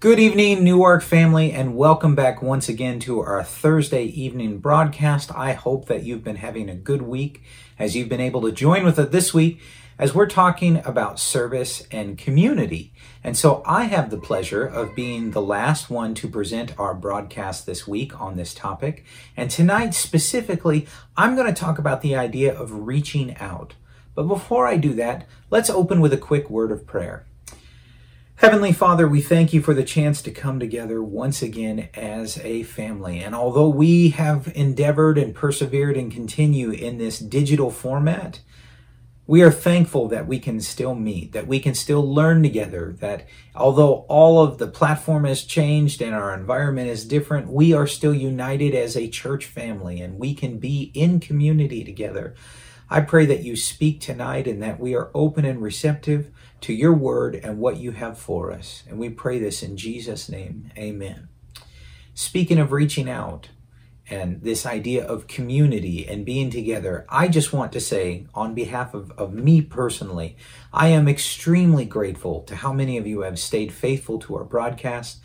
Good evening, Newark family, and welcome back once again to our Thursday evening broadcast. I hope that you've been having a good week as you've been able to join with us this week as we're talking about service and community. And so I have the pleasure of being the last one to present our broadcast this week on this topic. And tonight specifically, I'm going to talk about the idea of reaching out. But before I do that, let's open with a quick word of prayer. Heavenly Father, we thank you for the chance to come together once again as a family. And although we have endeavored and persevered and continue in this digital format, we are thankful that we can still meet, that we can still learn together, that although all of the platform has changed and our environment is different, we are still united as a church family and we can be in community together. I pray that you speak tonight and that we are open and receptive to your word and what you have for us. And we pray this in Jesus' name. Amen. Speaking of reaching out and this idea of community and being together, I just want to say, on behalf of, of me personally, I am extremely grateful to how many of you have stayed faithful to our broadcast.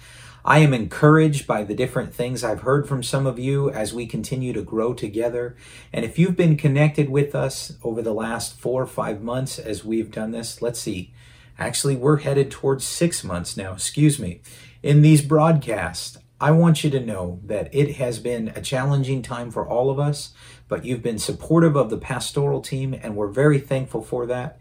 I am encouraged by the different things I've heard from some of you as we continue to grow together. And if you've been connected with us over the last four or five months as we've done this, let's see. Actually, we're headed towards six months now, excuse me, in these broadcasts. I want you to know that it has been a challenging time for all of us, but you've been supportive of the pastoral team, and we're very thankful for that.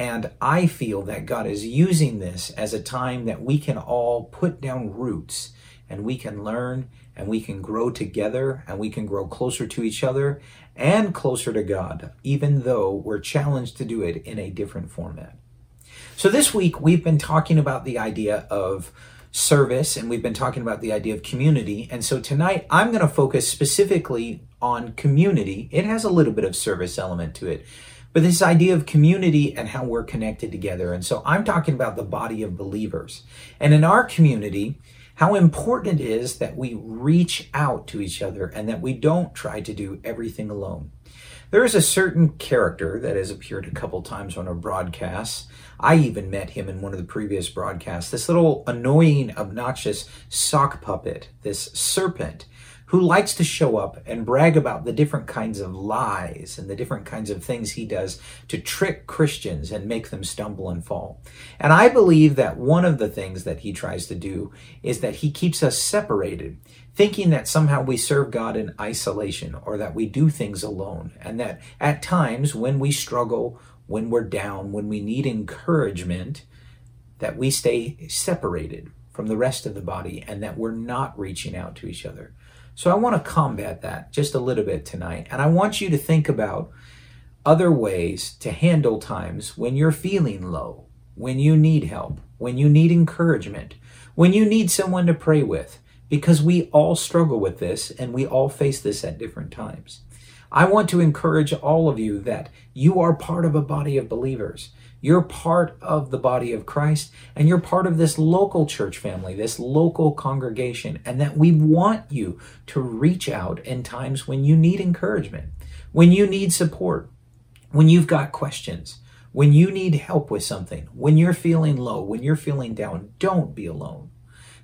And I feel that God is using this as a time that we can all put down roots and we can learn and we can grow together and we can grow closer to each other and closer to God, even though we're challenged to do it in a different format. So this week we've been talking about the idea of service and we've been talking about the idea of community. And so tonight I'm going to focus specifically on community. It has a little bit of service element to it but this idea of community and how we're connected together. And so I'm talking about the body of believers. And in our community, how important it is that we reach out to each other and that we don't try to do everything alone. There is a certain character that has appeared a couple times on our broadcasts. I even met him in one of the previous broadcasts. This little annoying, obnoxious sock puppet, this serpent who likes to show up and brag about the different kinds of lies and the different kinds of things he does to trick Christians and make them stumble and fall. And I believe that one of the things that he tries to do is that he keeps us separated, thinking that somehow we serve God in isolation or that we do things alone. And that at times when we struggle, when we're down, when we need encouragement, that we stay separated from the rest of the body and that we're not reaching out to each other. So I want to combat that just a little bit tonight. And I want you to think about other ways to handle times when you're feeling low, when you need help, when you need encouragement, when you need someone to pray with, because we all struggle with this and we all face this at different times. I want to encourage all of you that you are part of a body of believers. You're part of the body of Christ and you're part of this local church family, this local congregation, and that we want you to reach out in times when you need encouragement, when you need support, when you've got questions, when you need help with something, when you're feeling low, when you're feeling down. Don't be alone.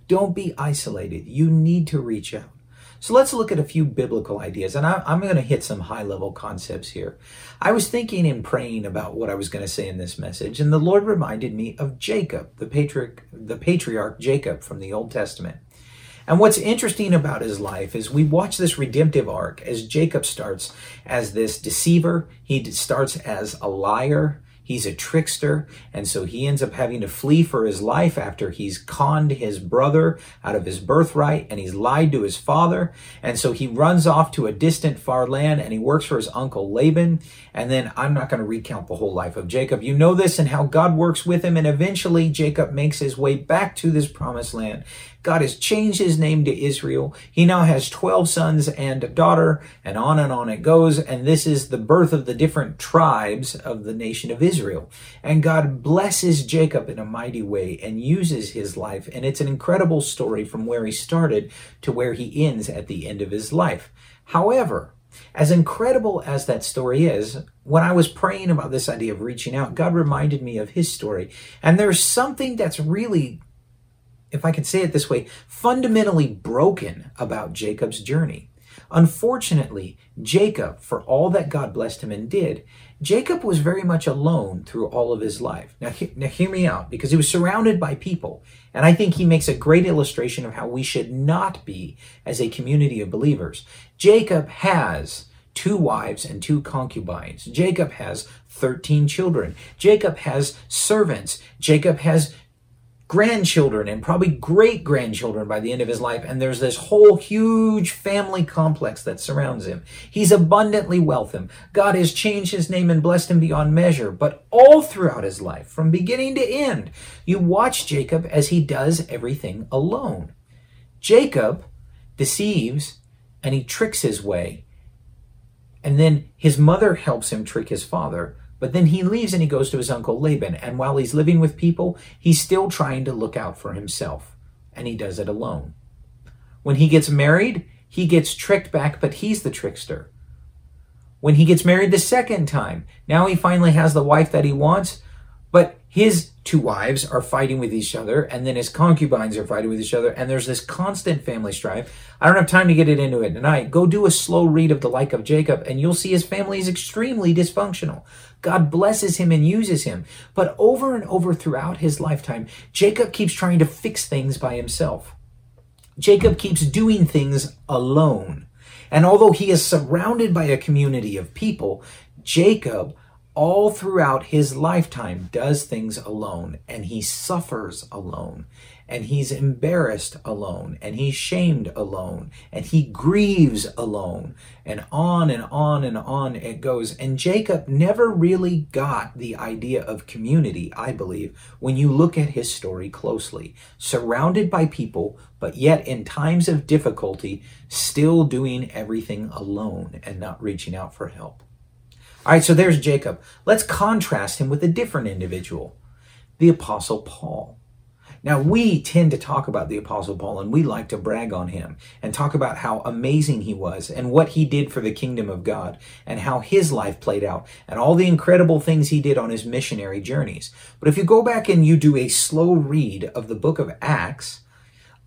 Don't be isolated. You need to reach out. So let's look at a few biblical ideas, and I, am going to hit some high level concepts here. I was thinking and praying about what I was going to say in this message, and the Lord reminded me of Jacob, the patriarch, the patriarch Jacob from the Old Testament. And what's interesting about his life is we watch this redemptive arc as Jacob starts as this deceiver. He starts as a liar. He's a trickster, and so he ends up having to flee for his life after he's conned his brother out of his birthright and he's lied to his father. And so he runs off to a distant far land and he works for his uncle Laban. And then I'm not going to recount the whole life of Jacob. You know this and how God works with him. And eventually Jacob makes his way back to this promised land God has changed his name to Israel. He now has 12 sons and a daughter, and on and on it goes. And this is the birth of the different tribes of the nation of Israel. And God blesses Jacob in a mighty way and uses his life. And it's an incredible story from where he started to where he ends at the end of his life. However, as incredible as that story is, when I was praying about this idea of reaching out, God reminded me of his story. And there's something that's really if I could say it this way, fundamentally broken about Jacob's journey. Unfortunately, Jacob, for all that God blessed him and did, Jacob was very much alone through all of his life. Now, he, now hear me out, because he was surrounded by people. And I think he makes a great illustration of how we should not be as a community of believers. Jacob has two wives and two concubines. Jacob has 13 children. Jacob has servants. Jacob has grandchildren and probably great grandchildren by the end of his life. And there's this whole huge family complex that surrounds him. He's abundantly wealthy. God has changed his name and blessed him beyond measure. But all throughout his life, from beginning to end, you watch Jacob as he does everything alone. Jacob deceives and he tricks his way. And then his mother helps him trick his father but then he leaves and he goes to his uncle Laban. And while he's living with people, he's still trying to look out for himself. And he does it alone. When he gets married, he gets tricked back, but he's the trickster. When he gets married the second time, now he finally has the wife that he wants, but his two wives are fighting with each other, and then his concubines are fighting with each other, and there's this constant family strife. I don't have time to get it into it tonight. Go do a slow read of the Life of Jacob, and you'll see his family is extremely dysfunctional. God blesses him and uses him. But over and over throughout his lifetime, Jacob keeps trying to fix things by himself. Jacob keeps doing things alone. And although he is surrounded by a community of people, Jacob all throughout his lifetime does things alone and he suffers alone and he's embarrassed alone and he's shamed alone and he grieves alone and on and on and on it goes. And Jacob never really got the idea of community I believe when you look at his story closely. Surrounded by people but yet in times of difficulty still doing everything alone and not reaching out for help all right, so there's Jacob. Let's contrast him with a different individual, the Apostle Paul. Now, we tend to talk about the Apostle Paul and we like to brag on him and talk about how amazing he was and what he did for the kingdom of God and how his life played out and all the incredible things he did on his missionary journeys. But if you go back and you do a slow read of the book of Acts,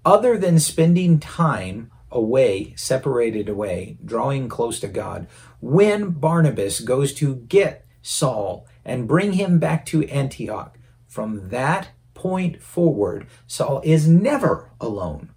other than spending time away, separated away, drawing close to God, when Barnabas goes to get Saul and bring him back to Antioch, from that point forward, Saul is never alone.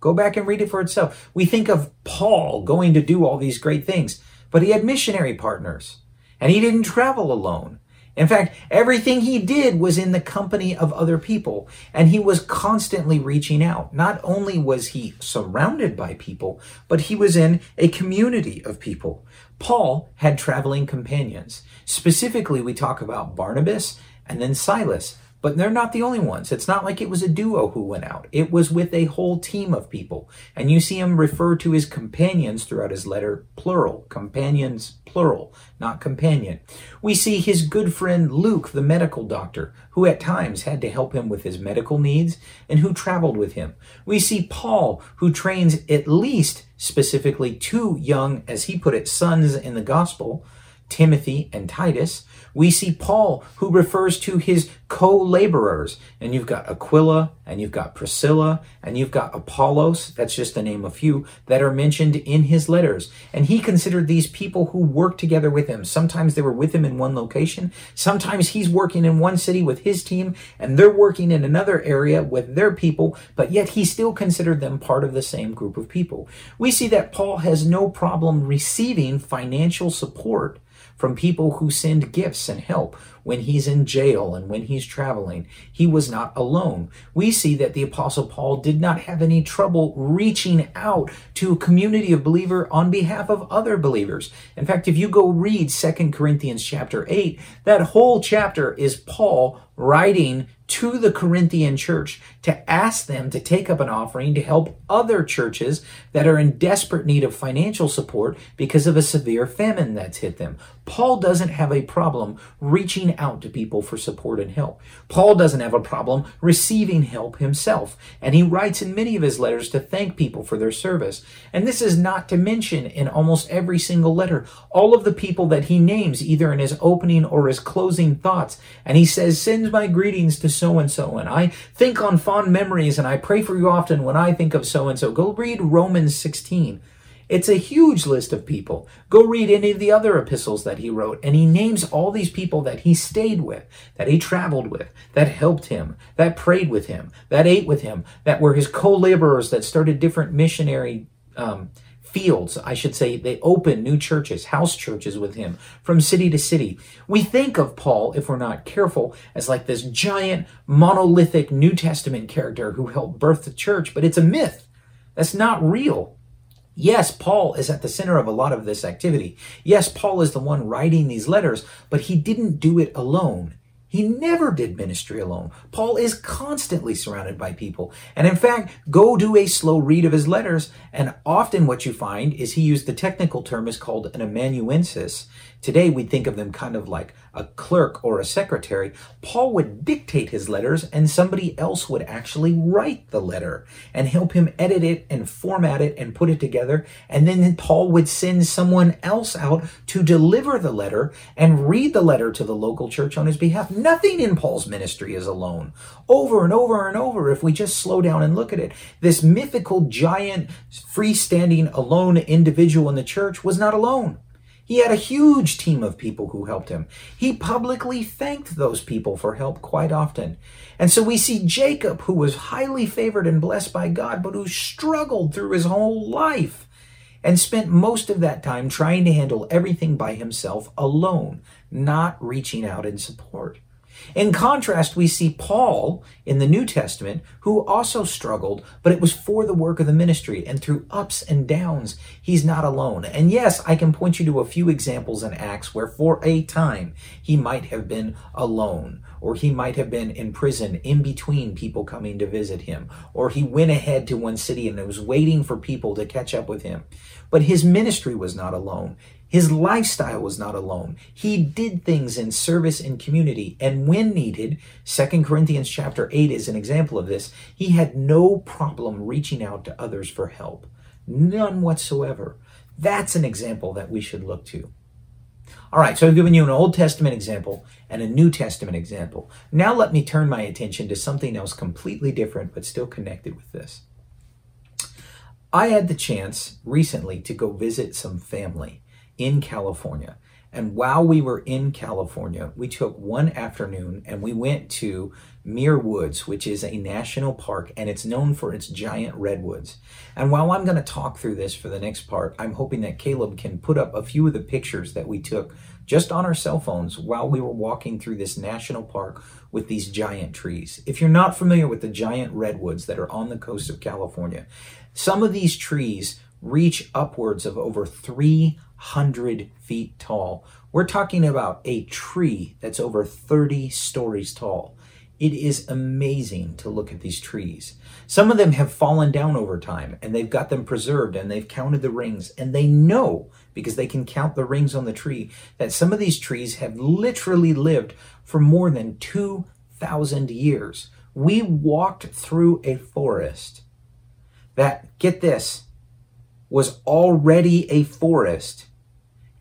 Go back and read it for itself. We think of Paul going to do all these great things, but he had missionary partners and he didn't travel alone. In fact, everything he did was in the company of other people, and he was constantly reaching out. Not only was he surrounded by people, but he was in a community of people. Paul had traveling companions. Specifically, we talk about Barnabas and then Silas. But they're not the only ones. It's not like it was a duo who went out. It was with a whole team of people. And you see him refer to his companions throughout his letter, plural. Companions, plural, not companion. We see his good friend Luke, the medical doctor, who at times had to help him with his medical needs and who traveled with him. We see Paul, who trains at least specifically two young, as he put it, sons in the gospel Timothy and Titus, we see Paul who refers to his co-laborers. And you've got Aquila and you've got Priscilla and you've got Apollos, that's just to name a few, that are mentioned in his letters. And he considered these people who worked together with him. Sometimes they were with him in one location. Sometimes he's working in one city with his team and they're working in another area with their people, but yet he still considered them part of the same group of people. We see that Paul has no problem receiving financial support from people who send gifts and help when he's in jail and when he's traveling. He was not alone. We see that the apostle Paul did not have any trouble reaching out to a community of believer on behalf of other believers. In fact, if you go read Second Corinthians chapter 8, that whole chapter is Paul writing to the Corinthian church to ask them to take up an offering to help other churches that are in desperate need of financial support because of a severe famine that's hit them. Paul doesn't have a problem reaching out to people for support and help. Paul doesn't have a problem receiving help himself, and he writes in many of his letters to thank people for their service. And this is not to mention in almost every single letter all of the people that he names either in his opening or his closing thoughts. And he says, sends my greetings to so and so, and I think on fond memories, and I pray for you often when I think of so and so. Go read Romans 16. It's a huge list of people. Go read any of the other epistles that he wrote, and he names all these people that he stayed with, that he traveled with, that helped him, that prayed with him, that ate with him, that were his co laborers, that started different missionary um, fields, I should say. They opened new churches, house churches with him from city to city. We think of Paul, if we're not careful, as like this giant monolithic New Testament character who helped birth the church, but it's a myth. That's not real. Yes, Paul is at the center of a lot of this activity. Yes, Paul is the one writing these letters, but he didn't do it alone. He never did ministry alone. Paul is constantly surrounded by people. And in fact, go do a slow read of his letters. And often what you find is he used the technical term is called an amanuensis. Today we think of them kind of like a clerk or a secretary. Paul would dictate his letters and somebody else would actually write the letter and help him edit it and format it and put it together. And then Paul would send someone else out to deliver the letter and read the letter to the local church on his behalf. Nothing in Paul's ministry is alone. Over and over and over, if we just slow down and look at it, this mythical giant freestanding alone individual in the church was not alone. He had a huge team of people who helped him. He publicly thanked those people for help quite often. And so we see Jacob, who was highly favored and blessed by God, but who struggled through his whole life and spent most of that time trying to handle everything by himself alone, not reaching out in support. In contrast, we see Paul in the New Testament, who also struggled, but it was for the work of the ministry. And through ups and downs, he's not alone. And yes, I can point you to a few examples in Acts where for a time he might have been alone, or he might have been in prison in between people coming to visit him, or he went ahead to one city and was waiting for people to catch up with him. But his ministry was not alone. His lifestyle was not alone. He did things in service and community. And when needed, 2 Corinthians chapter 8 is an example of this. He had no problem reaching out to others for help. None whatsoever. That's an example that we should look to. All right, so I've given you an Old Testament example and a New Testament example. Now let me turn my attention to something else completely different but still connected with this. I had the chance recently to go visit some family in California. And while we were in California, we took one afternoon and we went to Muir Woods, which is a national park and it's known for its giant redwoods. And while I'm going to talk through this for the next part, I'm hoping that Caleb can put up a few of the pictures that we took just on our cell phones while we were walking through this national park with these giant trees. If you're not familiar with the giant redwoods that are on the coast of California, some of these trees reach upwards of over 300 feet tall. We're talking about a tree that's over 30 stories tall. It is amazing to look at these trees. Some of them have fallen down over time and they've got them preserved and they've counted the rings and they know because they can count the rings on the tree that some of these trees have literally lived for more than 2,000 years. We walked through a forest that, get this, was already a forest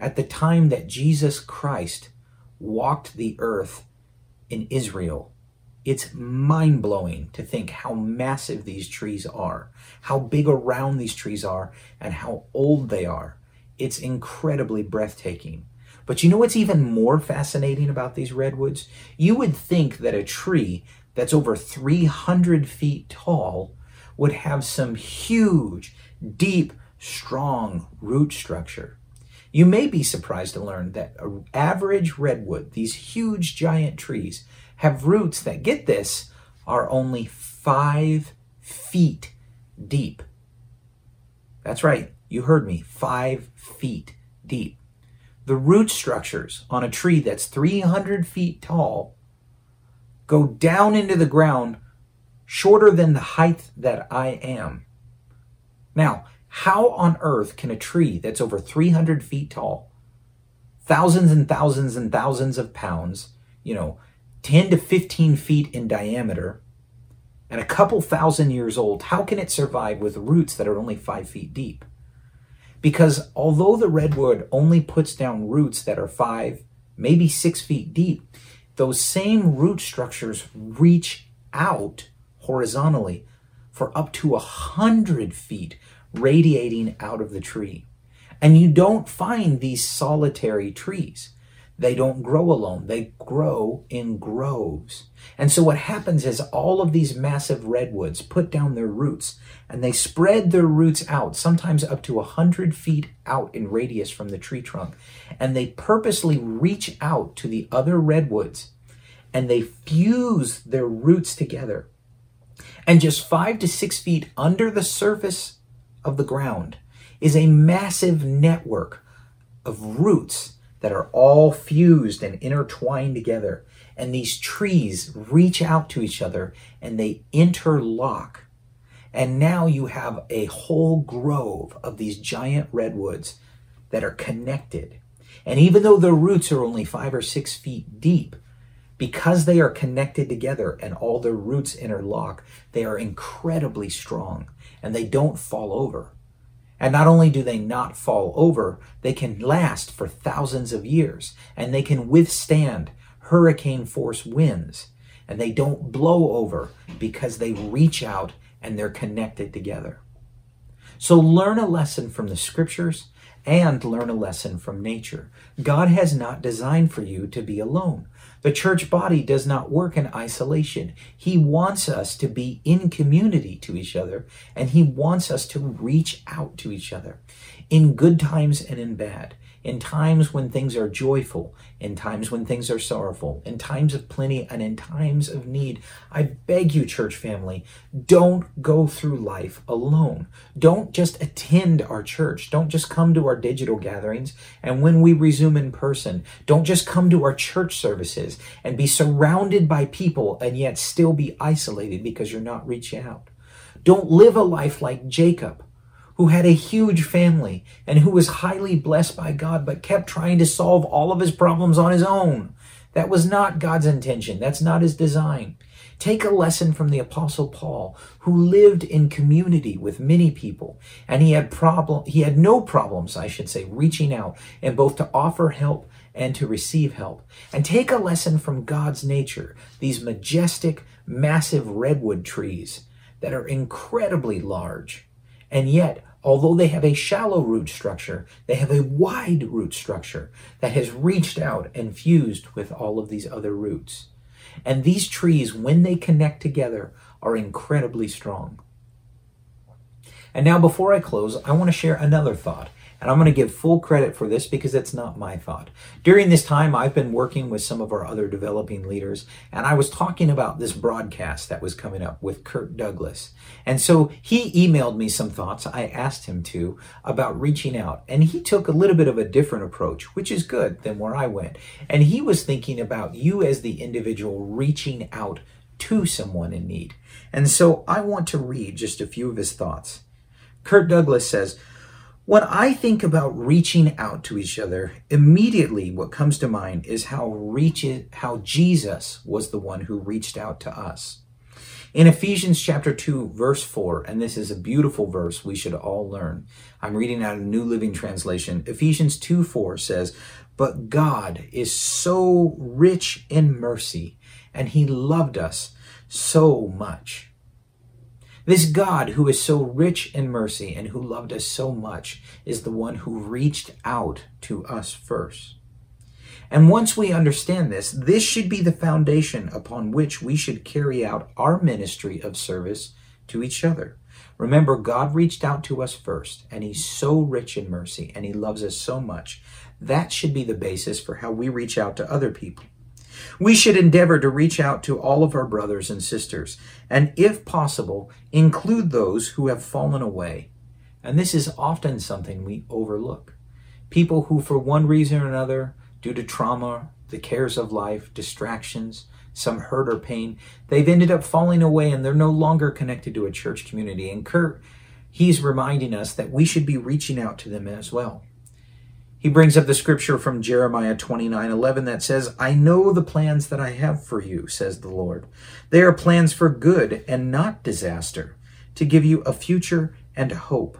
at the time that Jesus Christ walked the earth in Israel. It's mind blowing to think how massive these trees are, how big around these trees are, and how old they are. It's incredibly breathtaking. But you know what's even more fascinating about these redwoods? You would think that a tree that's over 300 feet tall would have some huge, deep, strong root structure. You may be surprised to learn that average redwood, these huge giant trees, have roots that, get this, are only five feet deep. That's right, you heard me, five feet deep. The root structures on a tree that's 300 feet tall go down into the ground shorter than the height that I am. Now, how on earth can a tree that's over 300 feet tall, thousands and thousands and thousands of pounds, you know, 10 to 15 feet in diameter, and a couple thousand years old, how can it survive with roots that are only five feet deep? Because although the redwood only puts down roots that are five, maybe six feet deep, those same root structures reach out horizontally for up to a hundred feet radiating out of the tree. And you don't find these solitary trees. They don't grow alone. They grow in groves. And so what happens is all of these massive redwoods put down their roots and they spread their roots out, sometimes up to a hundred feet out in radius from the tree trunk. And they purposely reach out to the other redwoods and they fuse their roots together. And just five to six feet under the surface of the ground is a massive network of roots that are all fused and intertwined together. And these trees reach out to each other and they interlock. And now you have a whole grove of these giant redwoods that are connected. And even though their roots are only five or six feet deep, because they are connected together and all their roots interlock, they are incredibly strong and they don't fall over. And not only do they not fall over, they can last for thousands of years and they can withstand hurricane force winds and they don't blow over because they reach out and they're connected together. So learn a lesson from the scriptures and learn a lesson from nature. God has not designed for you to be alone. The church body does not work in isolation. He wants us to be in community to each other, and He wants us to reach out to each other in good times and in bad in times when things are joyful, in times when things are sorrowful, in times of plenty, and in times of need. I beg you, church family, don't go through life alone. Don't just attend our church. Don't just come to our digital gatherings. And when we resume in person, don't just come to our church services and be surrounded by people and yet still be isolated because you're not reaching out. Don't live a life like Jacob who had a huge family and who was highly blessed by God, but kept trying to solve all of his problems on his own. That was not God's intention. That's not his design. Take a lesson from the apostle Paul, who lived in community with many people, and he had problem, he had no problems, I should say, reaching out and both to offer help and to receive help. And take a lesson from God's nature, these majestic, massive redwood trees that are incredibly large, and yet Although they have a shallow root structure, they have a wide root structure that has reached out and fused with all of these other roots. And these trees, when they connect together, are incredibly strong. And now, before I close, I want to share another thought and I'm going to give full credit for this because it's not my thought. During this time, I've been working with some of our other developing leaders, and I was talking about this broadcast that was coming up with Kurt Douglas. And so he emailed me some thoughts I asked him to about reaching out. And he took a little bit of a different approach, which is good than where I went. And he was thinking about you as the individual reaching out to someone in need. And so I want to read just a few of his thoughts. Kurt Douglas says, when I think about reaching out to each other, immediately what comes to mind is how reach it, how Jesus was the one who reached out to us. In Ephesians chapter 2 verse 4, and this is a beautiful verse we should all learn. I'm reading out of New Living Translation. Ephesians 2 4 says, But God is so rich in mercy, and he loved us so much this God, who is so rich in mercy and who loved us so much, is the one who reached out to us first. And once we understand this, this should be the foundation upon which we should carry out our ministry of service to each other. Remember, God reached out to us first, and He's so rich in mercy, and He loves us so much. That should be the basis for how we reach out to other people. We should endeavor to reach out to all of our brothers and sisters, and if possible, include those who have fallen away. And this is often something we overlook. People who, for one reason or another, due to trauma, the cares of life, distractions, some hurt or pain, they've ended up falling away and they're no longer connected to a church community. And Kurt, he's reminding us that we should be reaching out to them as well. He brings up the scripture from Jeremiah 29 11 that says, I know the plans that I have for you, says the Lord. They are plans for good and not disaster, to give you a future and a hope.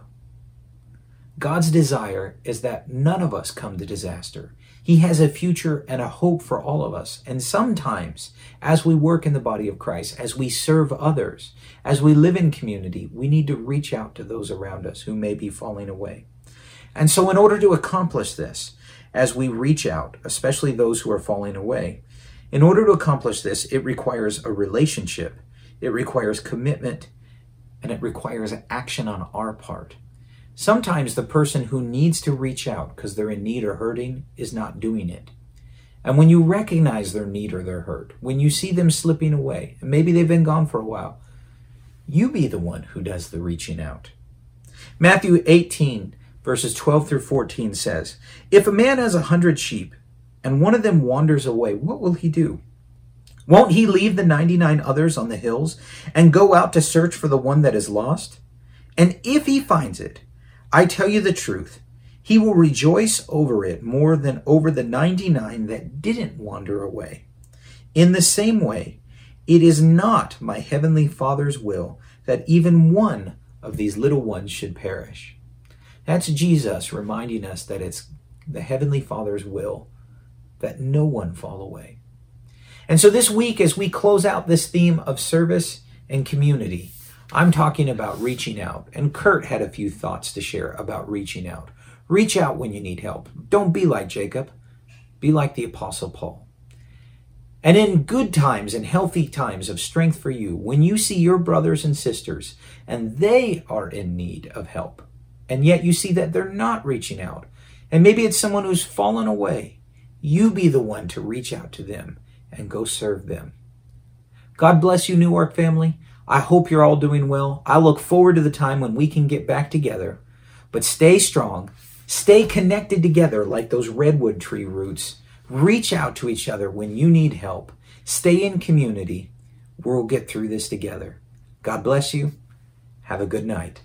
God's desire is that none of us come to disaster. He has a future and a hope for all of us. And sometimes, as we work in the body of Christ, as we serve others, as we live in community, we need to reach out to those around us who may be falling away. And so, in order to accomplish this, as we reach out, especially those who are falling away, in order to accomplish this, it requires a relationship, it requires commitment, and it requires action on our part. Sometimes the person who needs to reach out because they're in need or hurting is not doing it. And when you recognize their need or their hurt, when you see them slipping away, and maybe they've been gone for a while, you be the one who does the reaching out. Matthew 18, verses 12 through 14 says, If a man has a hundred sheep, and one of them wanders away, what will he do? Won't he leave the 99 others on the hills and go out to search for the one that is lost? And if he finds it, I tell you the truth, he will rejoice over it more than over the 99 that didn't wander away. In the same way, it is not my heavenly Father's will that even one of these little ones should perish. That's Jesus reminding us that it's the heavenly Father's will that no one fall away. And so this week, as we close out this theme of service and community, I'm talking about reaching out, and Kurt had a few thoughts to share about reaching out. Reach out when you need help. Don't be like Jacob, be like the Apostle Paul. And in good times and healthy times of strength for you, when you see your brothers and sisters and they are in need of help, and yet you see that they're not reaching out, and maybe it's someone who's fallen away, you be the one to reach out to them and go serve them. God bless you, Newark family. I hope you're all doing well. I look forward to the time when we can get back together. But stay strong, stay connected together like those redwood tree roots. Reach out to each other when you need help. Stay in community. We'll get through this together. God bless you. Have a good night.